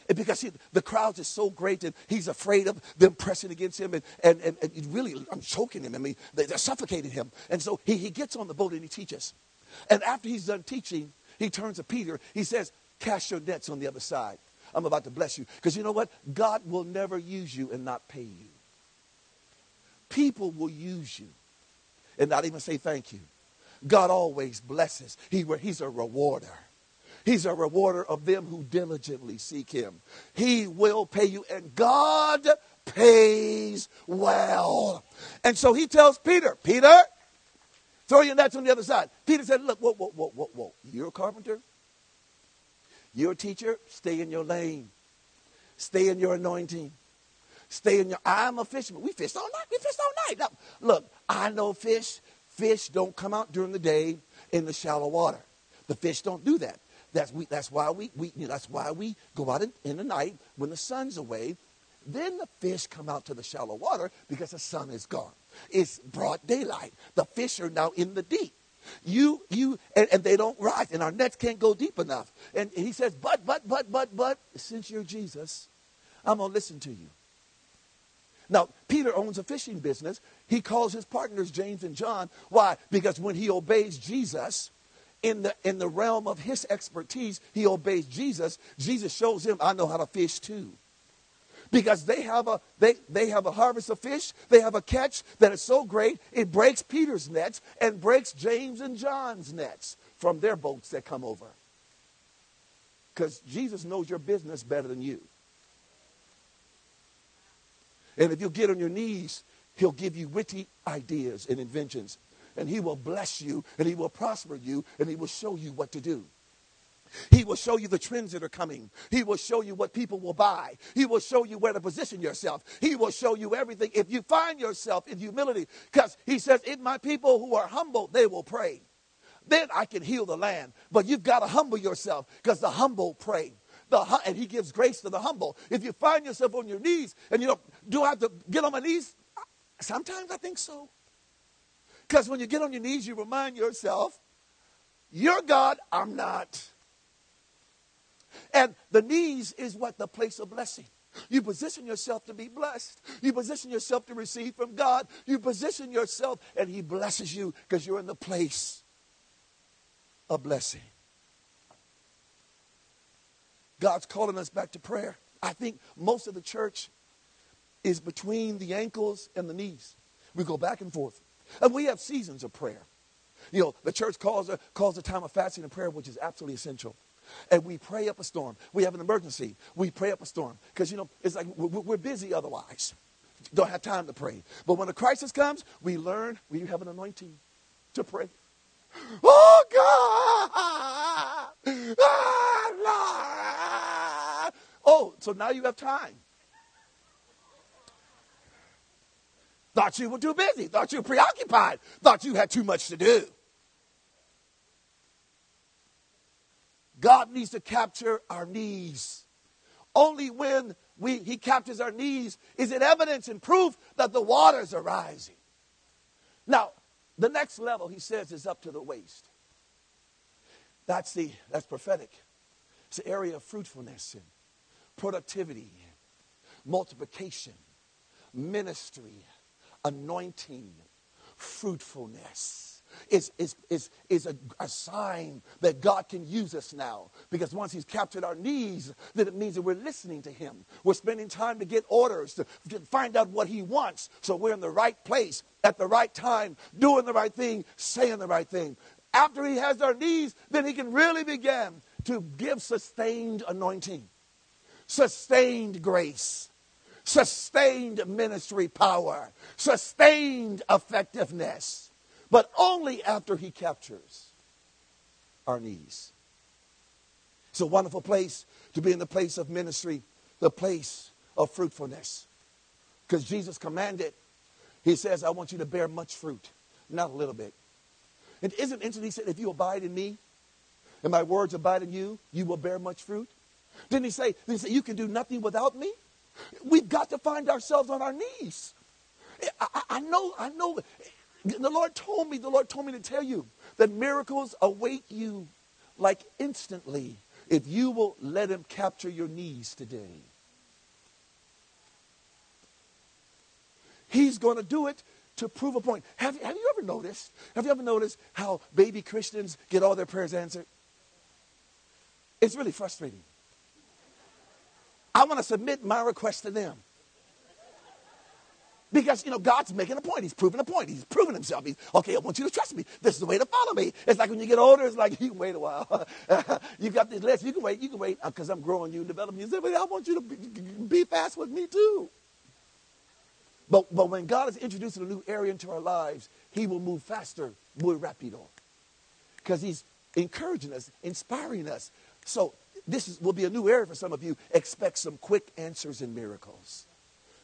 And because he, the crowds is so great and he's afraid of them pressing against him and, and, and, and really I'm choking him. I mean, they, they're suffocating him. And so he, he gets on the boat and he teaches. And after he's done teaching, he turns to Peter. He says, Cast your nets on the other side. I'm about to bless you. Because you know what? God will never use you and not pay you. People will use you and not even say thank you. God always blesses. He, he's a rewarder. He's a rewarder of them who diligently seek him. He will pay you, and God pays well. And so he tells Peter, Peter, throw your nets on the other side. Peter said, Look, whoa, whoa, whoa, whoa, whoa. You're a carpenter? You're a teacher? Stay in your lane. Stay in your anointing. Stay in your. I'm a fisherman. We fish all night. We fish all night. Now, look, I know fish. Fish don't come out during the day in the shallow water. The fish don't do that. That's, we, that's why we, we you know, that's why we go out in, in the night when the sun's away. Then the fish come out to the shallow water because the sun is gone. It's broad daylight. The fish are now in the deep. You, you, and, and, they don't rise, and our nets can't go deep enough. And he says, but, but, but, but, but, since you're Jesus, I'm going to listen to you. Now, Peter owns a fishing business. He calls his partners James and John. Why? Because when he obeys Jesus, in the, in the realm of his expertise, he obeys Jesus. Jesus shows him, I know how to fish too because they have a they, they have a harvest of fish. They have a catch that is so great it breaks peter's nets and breaks james and john's nets from their boats that come over. Because jesus knows your business better than you. And if you get on your knees he'll give you witty ideas and inventions. And he will bless you and he will prosper you and he will show you what to do he will show you the trends that are coming. He will show you what people will buy. He will show you where to position yourself. He will show you everything. If you find yourself in humility, because he says, If my people who are humble, they will pray. Then I can heal the land. But you've got to humble yourself because the humble pray. The, and he gives grace to the humble. If you find yourself on your knees and you know, do I have to get on my knees? Sometimes I think so. Because when you get on your knees, you remind yourself, You're God, I'm not. And the knees is what? The place of blessing. You position yourself to be blessed. You position yourself to receive from God. You position yourself, and He blesses you because you're in the place of blessing. God's calling us back to prayer. I think most of the church is between the ankles and the knees. We go back and forth. And we have seasons of prayer. You know, the church calls a, calls a time of fasting and prayer, which is absolutely essential and we pray up a storm. We have an emergency. We pray up a storm. Because, you know, it's like we're busy otherwise. Don't have time to pray. But when a crisis comes, we learn we have an anointing to pray. Oh, God! Ah, oh, so now you have time. Thought you were too busy. Thought you were preoccupied. Thought you had too much to do. God needs to capture our knees. Only when we, he captures our knees is it evidence and proof that the waters are rising. Now, the next level, he says, is up to the waist. That's the that's prophetic. It's the area of fruitfulness and productivity, multiplication, ministry, anointing, fruitfulness is, is, is, is a, a sign that God can use us now. Because once He's captured our needs, then it means that we're listening to Him. We're spending time to get orders, to, to find out what He wants. So we're in the right place at the right time, doing the right thing, saying the right thing. After He has our needs, then He can really begin to give sustained anointing, sustained grace sustained ministry power, sustained effectiveness but only after he captures our knees. It's a wonderful place to be in the place of ministry, the place of fruitfulness. Because Jesus commanded, He says, I want you to bear much fruit, not a little bit. And isn't interesting? He said, If you abide in me and my words abide in you, you will bear much fruit. Didn't he say, didn't he say you can do nothing without me? We've got to find ourselves on our knees. I, I, I know, I know the Lord told me, the Lord told me to tell you that miracles await you like instantly if you will let him capture your knees today, he's going to do it to prove a point. Have, have you ever noticed? Have you ever noticed how baby Christians get all their prayers answered? It's really frustrating. I want to submit my request to them. Because, you know, God's making a point. He's proving a point. He's proving himself. He's, okay, I want you to trust me. This is the way to follow me. It's like when you get older, it's like, you can wait a while. you got this list. You can wait. You can wait uh, because I'm growing you and developing you. I want you to be, be fast with me too. But, but when God is introducing a new area into our lives, he will move faster, muy rápido. Because he's encouraging us, inspiring us. So this is, will be a new area for some of you. Expect some quick answers and miracles.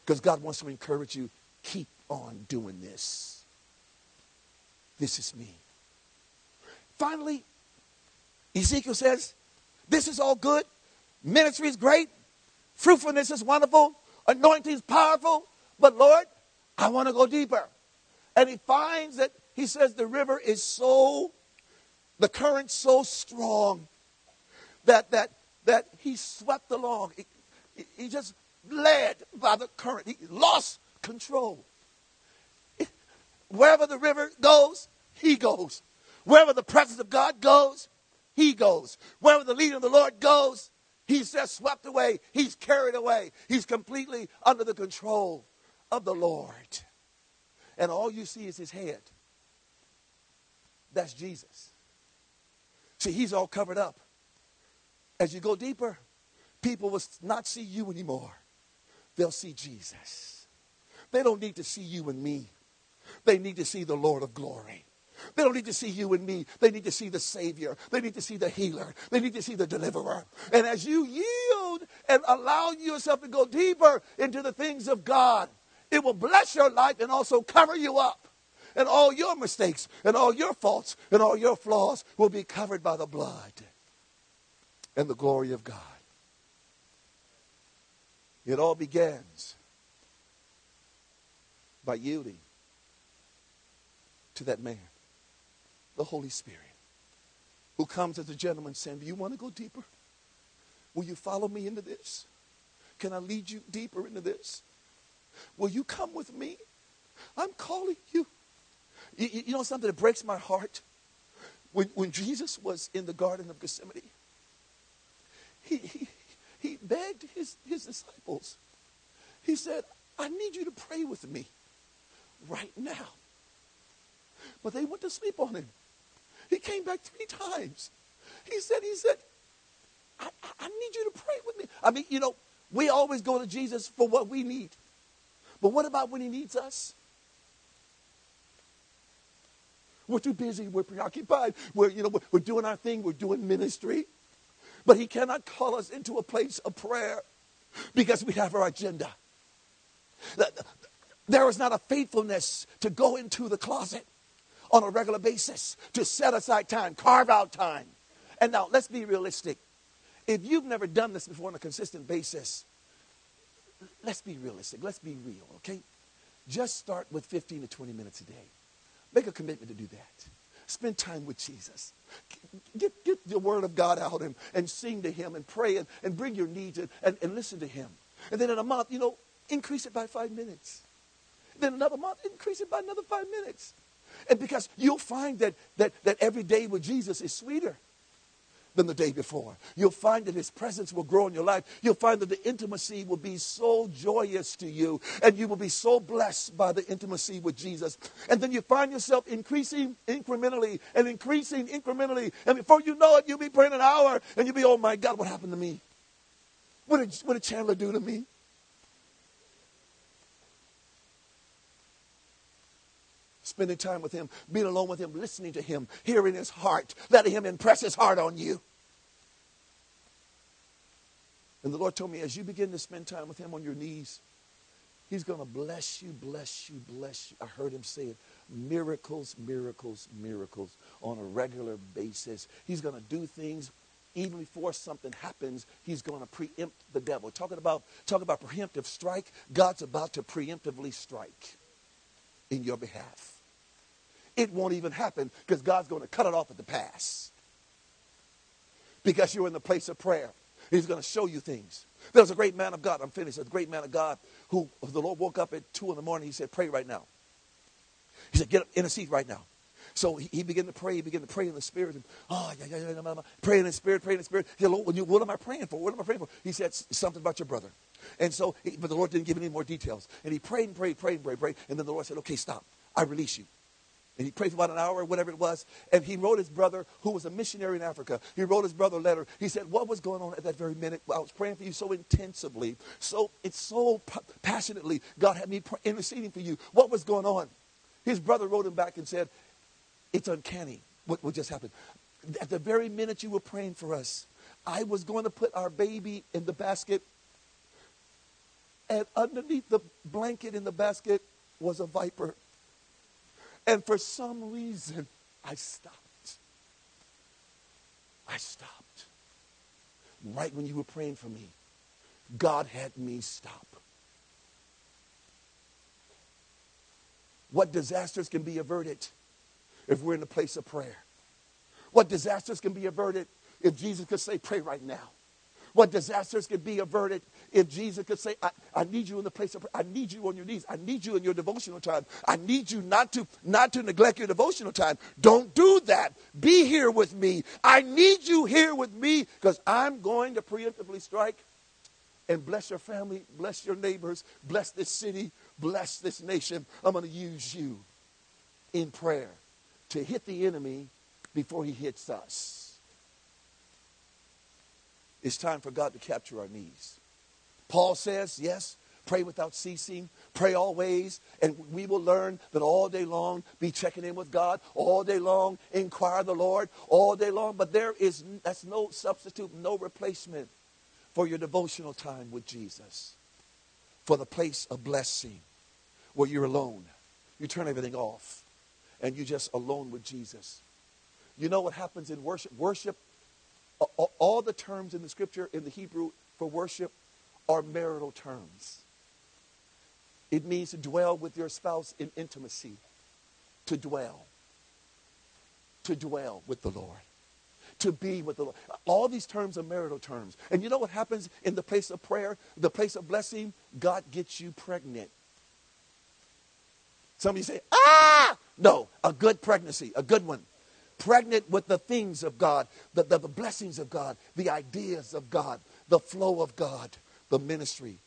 Because God wants to encourage you, keep on doing this. This is me. Finally, Ezekiel says, This is all good. Ministry is great. Fruitfulness is wonderful. Anointing is powerful. But Lord, I want to go deeper. And he finds that, he says, the river is so, the current so strong that, that, that he swept along. He, he just led by the current. He lost control. Wherever the river goes, he goes. Wherever the presence of God goes, he goes. Wherever the leading of the Lord goes, he's just swept away. He's carried away. He's completely under the control of the Lord. And all you see is his head. That's Jesus. See, he's all covered up. As you go deeper, people will not see you anymore they'll see Jesus. They don't need to see you and me. They need to see the Lord of glory. They don't need to see you and me. They need to see the Savior. They need to see the healer. They need to see the deliverer. And as you yield and allow yourself to go deeper into the things of God, it will bless your life and also cover you up. And all your mistakes and all your faults and all your flaws will be covered by the blood and the glory of God. It all begins by yielding to that man, the Holy Spirit, who comes as a gentleman saying, Do you want to go deeper? Will you follow me into this? Can I lead you deeper into this? Will you come with me? I'm calling you. You, you know something that breaks my heart? When, when Jesus was in the Garden of Gethsemane, he, he, he begged his, his disciples. He said, I need you to pray with me right now. But they went to sleep on him. He came back three times. He said, he said, I, I need you to pray with me. I mean, you know, we always go to Jesus for what we need. But what about when he needs us? We're too busy. We're preoccupied. We're, you know, we're, we're doing our thing. We're doing ministry. But he cannot call us into a place of prayer because we have our agenda. There is not a faithfulness to go into the closet on a regular basis, to set aside time, carve out time. And now, let's be realistic. If you've never done this before on a consistent basis, let's be realistic. Let's be real, okay? Just start with 15 to 20 minutes a day. Make a commitment to do that. Spend time with Jesus. Get, get the word of God out and, and sing to him and pray and, and bring your needs and, and, and listen to him. And then in a month, you know, increase it by five minutes. Then another month, increase it by another five minutes. And because you'll find that, that, that every day with Jesus is sweeter than the day before. You'll find that His presence will grow in your life. You'll find that the intimacy will be so joyous to you, and you will be so blessed by the intimacy with Jesus. And then you find yourself increasing incrementally and increasing incrementally. And before you know it, you'll be praying an hour, and you'll be, oh my God, what happened to me? What did, what did Chandler do to me? Spending time with Him, being alone with Him, listening to Him, hearing His heart, letting Him impress His heart on you. And the Lord told me, as you begin to spend time with Him on your knees, He's going to bless you, bless you, bless you. I heard Him say it miracles, miracles, miracles on a regular basis. He's going to do things even before something happens, he's going to preempt the devil. Talking about, talking about preemptive strike, God's about to preemptively strike in your behalf it won't even happen because God's going to cut it off at the pass. because you're in the place of prayer. He's going to show you things. There was a great man of God. I'm finished. A great man of God who the Lord woke up at two in the morning. He said, "Pray right now." He said, "Get up, intercede right now." So he, he began to pray. He began to pray in the spirit. And, oh, yeah, yeah, yeah, yeah, yeah, Pray in the spirit, pray in the spirit. He said, Lord, what am I praying for? What am I praying for? He said something about your brother. And so, but the Lord didn't give any more details. And he prayed and prayed, prayed and prayed, prayed. And then the Lord said, okay, stop. I release you. And he prayed for about an hour or whatever it was. And he wrote his brother, who was a missionary in Africa, he wrote his brother a letter. He said, What was going on at that very minute? I was praying for you so intensively, so it's so passionately. God had me interceding for you. What was going on? His brother wrote him back and said, It's uncanny what, what just happened. At the very minute you were praying for us, I was going to put our baby in the basket, and underneath the blanket in the basket was a viper. And for some reason, I stopped. I stopped. Right when you were praying for me, God had me stop. What disasters can be averted if we're in the place of prayer? What disasters can be averted if Jesus could say, Pray right now? What disasters could be averted if Jesus could say, I, I need you in the place of prayer. I need you on your knees. I need you in your devotional time. I need you not to not to neglect your devotional time. Don't do that. Be here with me. I need you here with me because I'm going to preemptively strike and bless your family, bless your neighbors, bless this city, bless this nation. I'm going to use you in prayer to hit the enemy before he hits us. It's time for God to capture our needs. Paul says, yes, pray without ceasing, pray always, and we will learn that all day long, be checking in with God, all day long, inquire the Lord, all day long. But there is that's no substitute, no replacement for your devotional time with Jesus, for the place of blessing where you're alone. You turn everything off and you're just alone with Jesus. You know what happens in worship? Worship, all the terms in the scripture in the Hebrew for worship are marital terms. It means to dwell with your spouse in intimacy, to dwell, to dwell with the Lord, to be with the Lord. All these terms are marital terms. And you know what happens in the place of prayer, the place of blessing? God gets you pregnant. Some of you say, ah! No, a good pregnancy, a good one. Pregnant with the things of God, the, the, the blessings of God, the ideas of God, the flow of God the ministry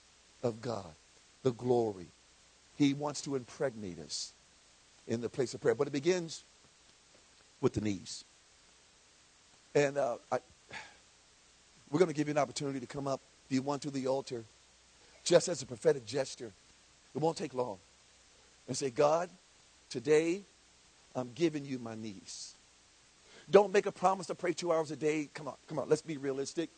of God, the glory. He wants to impregnate us in the place of prayer. But it begins with the knees. And uh, I, we're going to give you an opportunity to come up, if you want, to the altar, just as a prophetic gesture. It won't take long. And say, God, today I'm giving you my knees. Don't make a promise to pray two hours a day. Come on, come on, let's be realistic.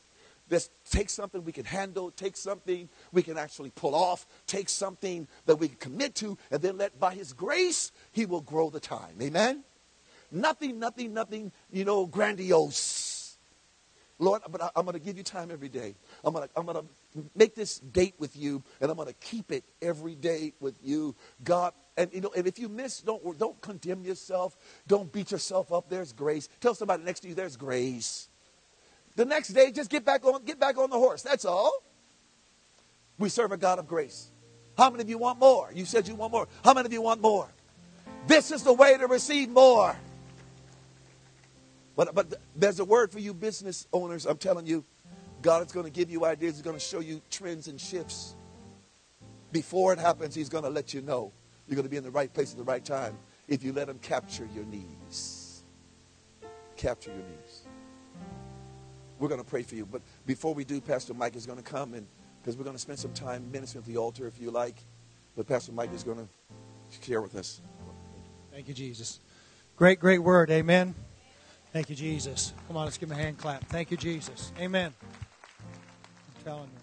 Let's take something we can handle, take something we can actually pull off, take something that we can commit to, and then let by His grace, He will grow the time. Amen? Nothing, nothing, nothing, you know, grandiose. Lord, but I, am going to give you time every day. I'm going to I'm going to make this date with you, and I'm going to keep it every day with you. God, and you know, and if you miss, don't don't condemn yourself. Don't beat yourself up. There's grace. Tell somebody next to you, there's grace. The next day, just get back on, get back on the horse. That's all. We serve a God of grace. How many of you want more? You said you want more. How many of you want more? This is the way to receive more. But, but there's a word for you business owners. I'm telling you, God is going to give you ideas. He's going to show you trends and shifts. Before it happens, He's going to let you know you're going to be in the right place at the right time if you let Him capture your knees. Capture your needs. We're going to pray for you. But before we do, Pastor Mike is going to come and because we're going to spend some time ministering at the altar if you like. But Pastor Mike is going to share with us. Thank you, Jesus. Great, great word. Amen. Thank you, Jesus. Come on, let's give him a hand clap. Thank you, Jesus. Amen. I'm telling you.